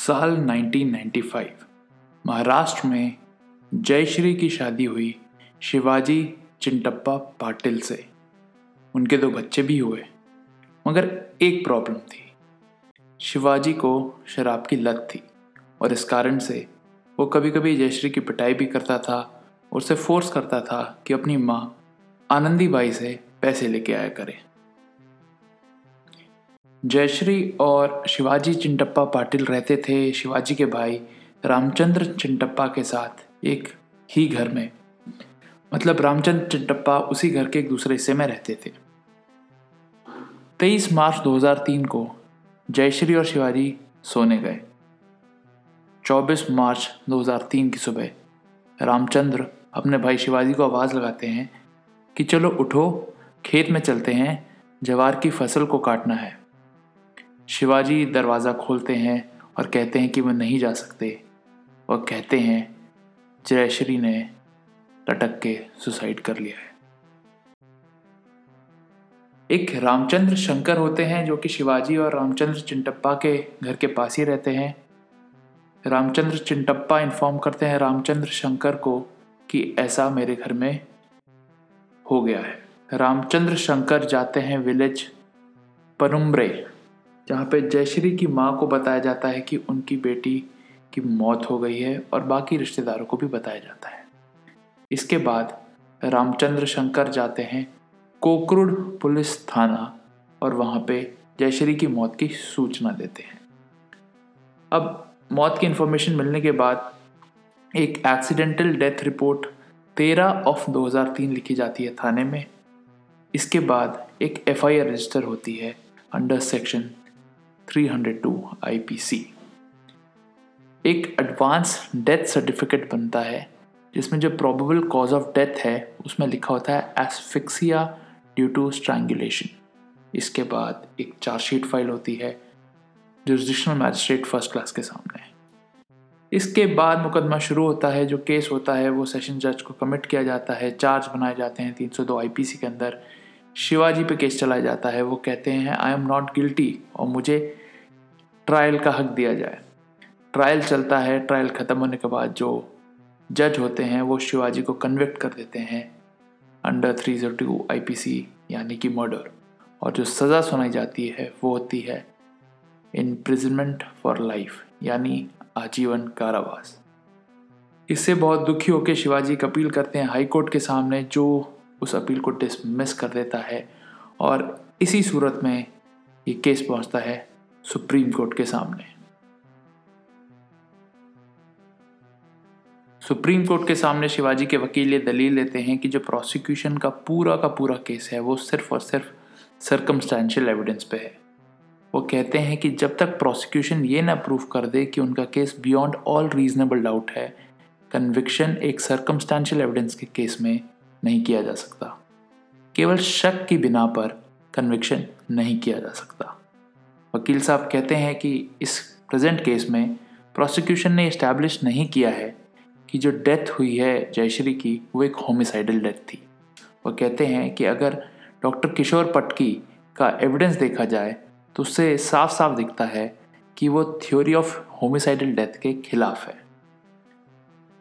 साल 1995 महाराष्ट्र में जयश्री की शादी हुई शिवाजी चिंटप्पा पाटिल से। उनके दो बच्चे भी हुए, मगर एक प्रॉब्लम थी। शिवाजी को शराब की लत थी, और इस कारण से वो कभी कभी जयश्री की पिटाई भी करता था और उसे फोर्स करता था कि अपनी माँ आनंदी बाई से पैसे लेके आया करे। जयश्री और शिवाजी चिंटप्पा पाटिल रहते थे शिवाजी के भाई रामचंद्र चिंटप्पा के साथ एक ही घर में। मतलब रामचंद्र चिंटप्पा उसी घर के एक दूसरे हिस्से में रहते थे। 23 मार्च 2003 को जयश्री और शिवाजी सोने गए। 24 मार्च 2003 की सुबह रामचंद्र अपने भाई शिवाजी को आवाज़ लगाते हैं कि चलो उठो, खेत में चलते हैं, जवार की फ़सल को काटना है। शिवाजी दरवाज़ा खोलते हैं और कहते हैं कि वह नहीं जा सकते। और कहते हैं, जयश्री ने लटक के सुसाइड कर लिया है। एक रामचंद्र शंकर होते हैं जो कि शिवाजी और रामचंद्र चिंटप्पा के घर के पास ही रहते हैं। रामचंद्र चिंटप्पा इन्फॉर्म करते हैं रामचंद्र शंकर को कि ऐसा मेरे घर में हो गया है। रामचंद्र शंकर जाते हैं विलेज पनुम्ब्रे जहाँ पे जयश्री की माँ को बताया जाता है कि उनकी बेटी की मौत हो गई है और बाकी रिश्तेदारों को भी बताया जाता है। इसके बाद रामचंद्र शंकर जाते हैं कोकरुड पुलिस थाना और वहाँ पे जयश्री की मौत की सूचना देते हैं। अब मौत की इन्फॉर्मेशन मिलने के बाद एक एक्सीडेंटल डेथ रिपोर्ट 13 ऑफ़ 2003 लिखी जाती है थाने में। इसके बाद एक एफआईआर रजिस्टर होती है अंडर सेक्शन 302 आईपीसी एक एडवांस डेथ सर्टिफिकेट बनता है, जिसमें जो प्रोबेबल कॉज ऑफ़ डेथ है, उसमें लिखा होता है एसफिक्सिया ड्यू टू स्ट्रैंगुलेशन इसके बाद एक चार्जशीट फ़ाइल होती है जुडिशनल मैजिस्ट्रेट फ़र्स्ट क्लास के सामने इसके बाद मुकदमा शुरू होता है, जो केस होता है, वो सेशन जज को कमिट किया जाता है चार्ज बनाए जाते हैं 302 आईपीसी के अंदर शिवाजी पे केस चलाया जाता है। वो कहते हैं आई एम नॉट गिल्टी और मुझे ट्रायल का हक दिया जाए। ट्रायल चलता है ट्रायल ख़त्म होने के बाद जो जज होते हैं, वो शिवाजी को कन्विक्ट कर देते हैं under three zero two I P C यानी कि मर्डर और जो सज़ा सुनाई जाती है, वो होती है इम्प्रिजनमेंट फॉर लाइफ यानी आजीवन कारावास। इससे बहुत दुखी होकर शिवाजी अपील करते हैं हाई कोर्ट के सामने, जो उस अपील को डिसमिस कर देता है और इसी सूरत में ये केस पहुँचता है सुप्रीम कोर्ट के सामने। सुप्रीम कोर्ट के सामने शिवाजी के वकील ये दलील देते हैं कि जो प्रोसिक्यूशन का पूरा का पूरा केस है, वो सिर्फ़ और सिर्फ़ सरकमस्टेंशियल एविडेंस पे है। वो कहते हैं कि जब तक प्रोसिक्यूशन ये ना प्रूव कर दे कि उनका case beyond all reasonable doubt है कन्विक्शन एक सरकमस्टेंशियल एविडेंस के केस में नहीं किया जा सकता। केवल शक की बिना पर कन्विक्शन नहीं किया जा सकता। वकील साहब कहते हैं कि इस प्रेजेंट केस में प्रोसिक्यूशन ने इस्टेब्लिश नहीं किया है कि जो डेथ हुई है जयश्री की, वो एक होमिसाइडल डेथ थी। वो कहते हैं कि अगर डॉक्टर किशोर पटकी का एविडेंस देखा जाए तो उससे साफ़ साफ़ दिखता है कि वो थ्योरी ऑफ़ होमिसाइडल डेथ के खिलाफ है।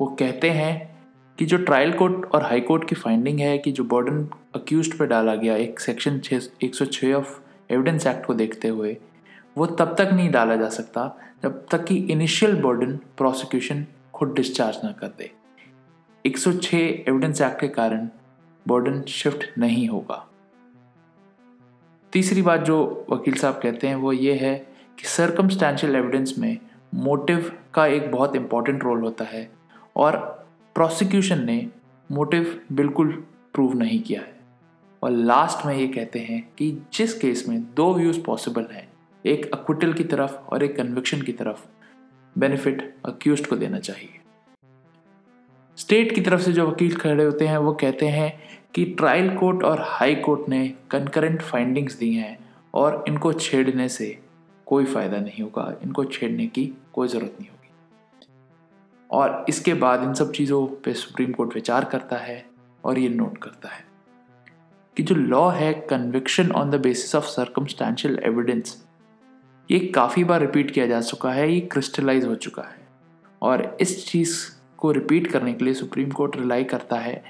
वो कहते हैं कि जो ट्रायल कोर्ट और हाई कोर्ट की फाइंडिंग है कि जो बर्डन अक्यूज पर डाला गया एक सेक्शन छः एक सौ छः ऑफ़ एविडेंस एक्ट को देखते हुए, वो तब तक नहीं डाला जा सकता जब तक कि इनिशियल बर्डन प्रोसिक्यूशन खुद डिस्चार्ज ना कर दे। 106 एविडेंस एक्ट के कारण बर्डन शिफ्ट नहीं होगा। तीसरी बात जो वकील साहब कहते हैं वो ये है कि सरकमस्टेंशियल एविडेंस में मोटिव का एक बहुत इंपॉर्टेंट रोल होता है और प्रोसिक्यूशन ने मोटिव बिल्कुल प्रूव नहीं किया है। और लास्ट में ये कहते हैं कि जिस केस में दो व्यूज़ पॉसिबल हैं, एक अक्विटल की तरफ़ और एक कन्विक्शन की तरफ़ बेनिफिट अक्यूज को देना चाहिए। स्टेट की तरफ़ से जो वकील खड़े होते हैं, वो कहते हैं कि ट्रायल कोर्ट और हाई कोर्ट ने कंकरेंट फाइंडिंग्स दी हैं और इनको छेड़ने से कोई फ़ायदा नहीं होगा, इनको छेड़ने की कोई ज़रूरत नहीं होगी। और इसके बाद इन सब चीज़ों पे सुप्रीम कोर्ट विचार करता है और ये नोट करता है कि जो लॉ है conviction on the basis of circumstantial evidence ये काफ़ी बार रिपीट किया जा चुका है, ये क्रिस्टलाइज हो चुका है। और इस चीज़ को रिपीट करने के लिए सुप्रीम कोर्ट रिलाई करता है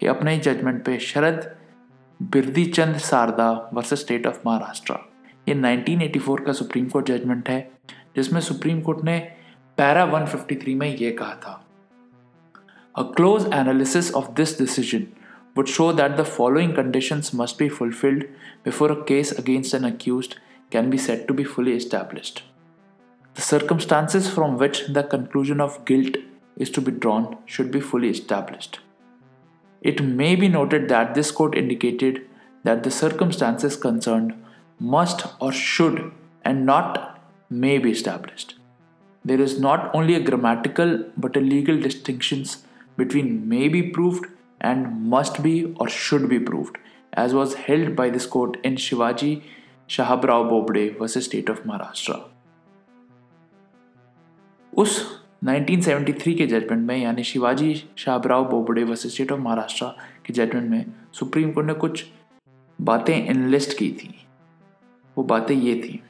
कि अपने जजमेंट पे Sharad Birdhichand Sarda versus state of Maharashtra. ये 1984 का सुप्रीम कोर्ट जजमेंट है, जिसमें सुप्रीम कोर्ट ने पैरा 153 में ये कहा था a close analysis of this decision would show that the following conditions must be fulfilled before a case against an accused can be said to be fully established. The circumstances from which the conclusion of guilt is to be drawn should be fully established. It may be noted that this court indicated that the circumstances concerned must or should and not may be established. There is not only a grammatical but a legal distinctions between may be proved and must be or should be proved, as was held by this court in Shivaji Shahabrao Bobde versus State of Maharashtra. उस 1973 के judgment में यानी Shivaji Sahabrao Bobde versus state of Maharashtra के judgment में supreme court ने कुछ बातें enlist की थी वो बातें ये थी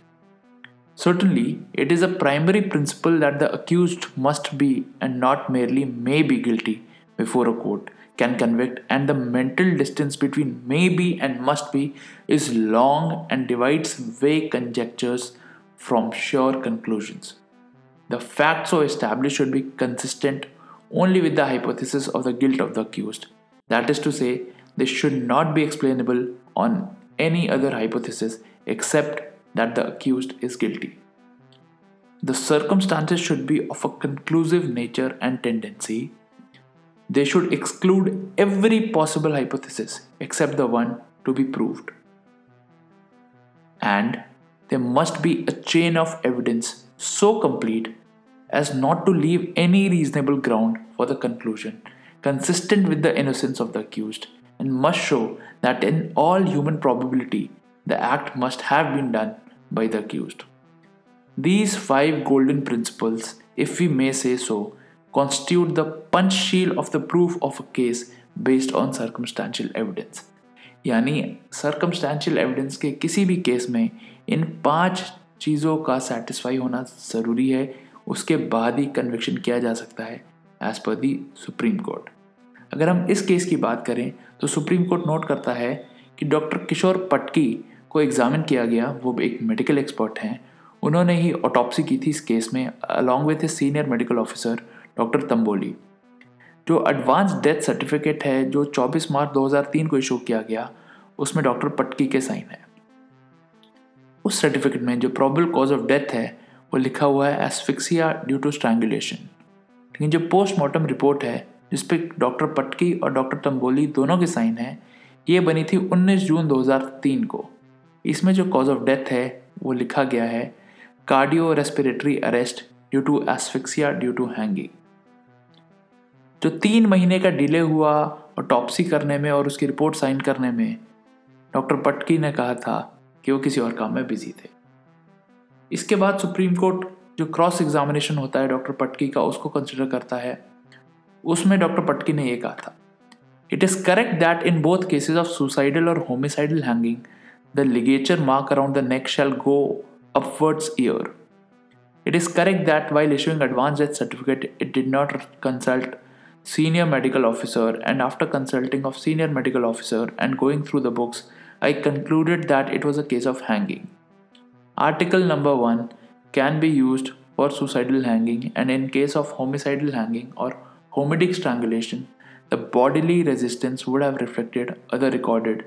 Certainly, it is a primary principle that the accused must be and not merely may be guilty before a court can convict, and the mental distance between may be and must be is long and divides vague conjectures from sure conclusions. The facts so established should be consistent only with the hypothesis of the guilt of the accused. That is to say, they should not be explainable on any other hypothesis except that the accused is guilty. The circumstances should be of a conclusive nature and tendency they should exclude every possible hypothesis except the one to be proved. And there must be a chain of evidence so complete as not to leave any reasonable ground for the conclusion consistent with the innocence of the accused and must show that in all human probability the act must have been done by the accused. These five golden principles, if we may say so, constitute the punch shield of the proof of a case based on circumstantial evidence यानी circumstantial evidence के किसी भी case में इन पाँच चीज़ों का satisfy होना ज़रूरी है उसके बाद ही कन्विक्शन किया जा सकता है एज पर दी सुप्रीम कोर्ट अगर हम इस केस की बात करें तो सुप्रीम कोर्ट नोट करता है कि डॉक्टर किशोर पटकी को एग्जामिन किया गया, वो एक मेडिकल एक्सपर्ट हैं। उन्होंने ही ऑटोप्सी की थी इस केस में along with a senior medical officer doctor Tamboli जो एडवांस डेथ सर्टिफिकेट है, जो 24 मार्च 2003 को इशू किया गया, उसमें डॉक्टर पटकी के साइन है। उस सर्टिफिकेट में जो प्रॉबल कॉज ऑफ़ डेथ है, वो लिखा हुआ है एसफिक्सिया ड्यू टू स्ट्रैंगुलेशन लेकिन जो पोस्टमार्टम रिपोर्ट है जिसपे डॉक्टर पटकी और डॉक्टर तंबोली दोनों के साइन हैं, ये बनी थी 19 जून 2003 को। इसमें जो कॉज ऑफ़ डेथ है, वो लिखा गया है cardio respiratory arrest due to asphyxia due to hanging जो तीन महीने का डिले हुआ ऑटोप्सी करने में और उसकी रिपोर्ट साइन करने में डॉक्टर पटकी ने कहा था कि वो किसी और काम में बिज़ी थे। इसके बाद सुप्रीम कोर्ट जो क्रॉस एग्जामिनेशन होता है डॉक्टर पटकी का, उसको कंसिडर करता है। उसमें डॉक्टर पटकी ने यह कहा था it is correct that in both cases of suicidal और homicidal hanging the ligature mark around the neck shall go upwards ear. It is correct that while issuing advanced death certificate, it did not consult senior medical officer and after consulting of senior medical officer and going through the books, I concluded that it was a case of hanging. Article number 1 can be used for suicidal hanging and in case of homicidal hanging or homidic strangulation, the bodily resistance would have reflected other recorded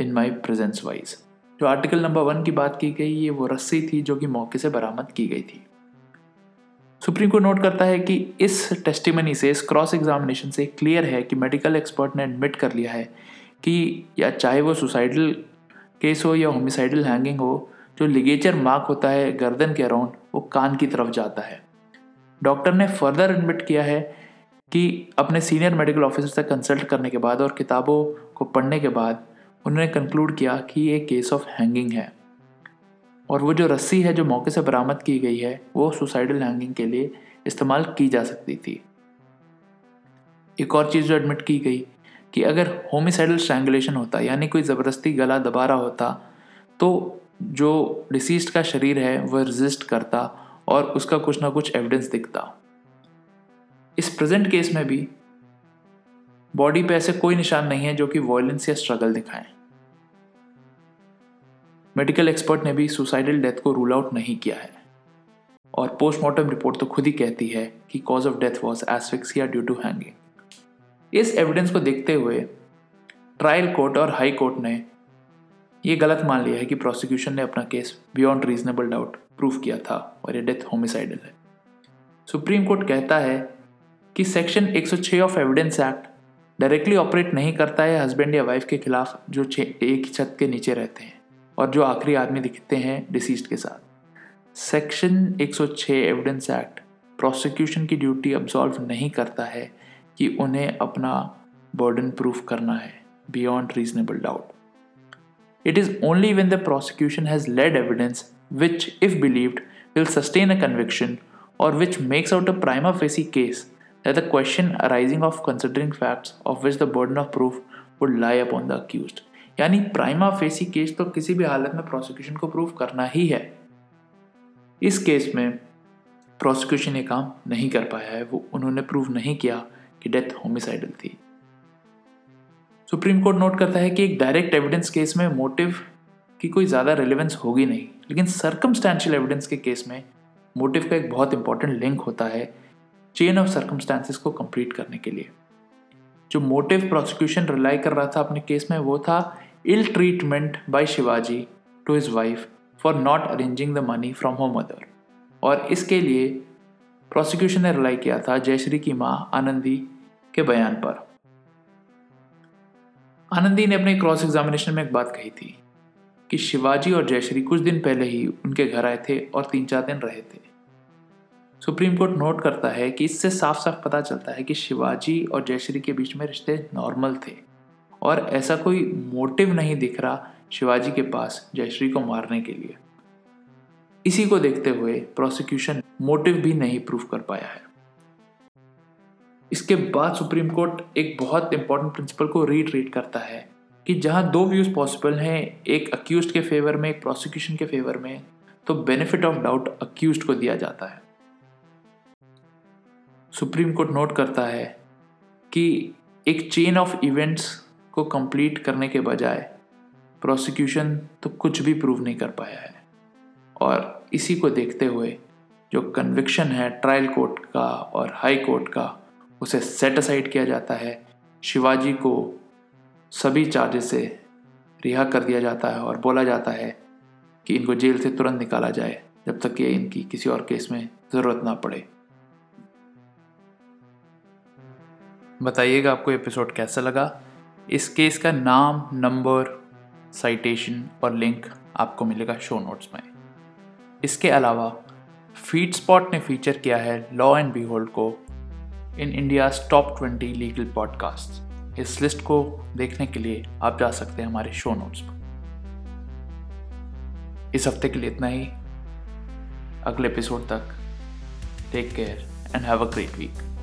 in my presence wise जो article number one की बात की गई, ये वो रस्सी थी जो कि मौके से बरामद की गई थी। सुप्रीम कोर्ट नोट करता है कि इस टेस्टिमनी से, इस क्रॉस एग्जामिनेशन से क्लियर है कि मेडिकल एक्सपर्ट ने एडमिट कर लिया है कि या चाहे वो सुसाइडल केस हो या होमिसाइडल हैंगिंग हो, जो लिगेचर मार्क होता है गर्दन के अराउंड वो कान की तरफ़ जाता है। डॉक्टर ने फर्दर एडमिट किया है कि अपने सीनियर मेडिकल ऑफिसर से कंसल्ट करने के बाद और किताबों को पढ़ने के बाद उन्होंने कंक्लूड किया कि ये केस ऑफ़ हैंगिंग है। और वो जो रस्सी है जो मौके से बरामद की गई है, वो सुसाइडल हैंगिंग के लिए इस्तेमाल की जा सकती थी। एक और चीज़ जो एडमिट की गई कि अगर होमिसाइडल स्ट्रैंगुलेशन होता, यानी कोई ज़बरदस्ती गला दबा रहा होता तो जो डिसीज का शरीर है वह रजिस्ट करता और उसका कुछ ना कुछ एविडेंस दिखता। इस प्रेजेंट केस में भी बॉडी पे ऐसे कोई निशान नहीं है जो कि वॉयलेंस या स्ट्रगल दिखाएँ। मेडिकल एक्सपर्ट ने भी सुसाइडल डेथ को रूल आउट नहीं किया है। और पोस्टमार्टम रिपोर्ट तो खुद ही कहती है कि cause of death was asphyxia due to hanging इस एविडेंस को देखते हुए ट्रायल कोर्ट और हाई कोर्ट ने ये गलत मान लिया है कि प्रोसिक्यूशन ने अपना case beyond reasonable doubt prove किया था और ये डेथ होमिसाइडल है। सुप्रीम कोर्ट कहता है कि section 106 of evidence act directly operate नहीं करता है हस्बैंड या वाइफ के खिलाफ जो एक ही छत के नीचे रहते हैं। और जो आखिरी आदमी दिखते हैं डिसीज के साथ। सेक्शन 106 एविडेंस एक्ट प्रोसिक्यूशन की ड्यूटी अब्जॉल्व नहीं करता है कि उन्हें अपना बर्डन प्रूफ करना है beyond reasonable doubt it is only when the prosecution has led evidence which if believed will sustain a conviction और which makes out a prima facie case the question arising of considering facts of which the burden of proof would lie upon the accused यानी prima facie case तो किसी भी हालत में prosecution को prove करना ही है। इस केस में प्रोसिक्यूशन ये काम नहीं कर पाया है, वो उन्होंने प्रूव नहीं किया कि डेथ होमिसाइडल थी। सुप्रीम कोर्ट नोट करता है कि एक डायरेक्ट एविडेंस केस में मोटिव की कोई ज़्यादा रिलेवेंस होगी नहीं, लेकिन सर्कमस्टेंशियल एविडेंस के केस में मोटिव का एक बहुत इंपॉर्टेंट लिंक होता है चेन ऑफ़ सर्कमस्टांसिस को कंप्लीट करने के लिए। जो मोटिव प्रोसिक्यूशन रिलाई कर रहा था अपने केस में वो था ill treatment by Shivaji to his wife for not arranging the money from home mother और इसके लिए प्रोसिक्यूशन ने रिलाई किया था जयश्री की माँ आनंदी के बयान पर। आनंदी ने अपने क्रॉस एग्जामिनेशन में एक बात कही थी कि शिवाजी और जयश्री कुछ दिन पहले ही उनके घर आए थे और तीन चार दिन रहे थे। सुप्रीम कोर्ट नोट करता है कि इससे साफ़ साफ़ पता चलता है कि शिवाजी और जयश्री के बीच में रिश्ते नॉर्मल थे। और ऐसा कोई मोटिव नहीं दिख रहा शिवाजी के पास जयश्री को मारने के लिए। इसी को देखते हुए प्रोसिक्यूशन मोटिव भी नहीं प्रूफ कर पाया है। इसके बाद सुप्रीम कोर्ट एक बहुत इंपॉर्टेंट प्रिंसिपल को रीट्रीट करता है कि जहाँ दो व्यूज़ पॉसिबल हैं, एक अक्यूज के फेवर में, एक प्रोसिक्यूशन के फेवर में तो बेनिफिट ऑफ़ डाउट अक्यूज को दिया जाता है। सुप्रीम कोर्ट नोट करता है कि एक चेन ऑफ़ इवेंट्स को कंप्लीट करने के बजाय प्रोसिक्यूशन तो कुछ भी प्रूव नहीं कर पाया है। और इसी को देखते हुए जो कन्विक्शन है ट्रायल कोर्ट का और हाई कोर्ट का, उसे सेट असाइड किया जाता है। शिवाजी को सभी चार्जेस से रिहा कर दिया जाता है और बोला जाता है कि इनको जेल से तुरंत निकाला जाए, जब तक कि इनकी किसी और केस में ज़रूरत ना पड़े। बताइएगा आपको एपिसोड कैसा लगा? इस केस का नाम नंबर साइटेशन और लिंक आपको मिलेगा शो नोट्स में। इसके अलावा फ़ीड स्पॉट ने फीचर किया है लॉ एंड बी होल्ड को in India top twenty legal podcast इस लिस्ट को देखने के लिए आप जा सकते हैं हमारे शो नोट्स पर। इस हफ़्ते के लिए इतना ही। अगले एपिसोड तक take care and have a great week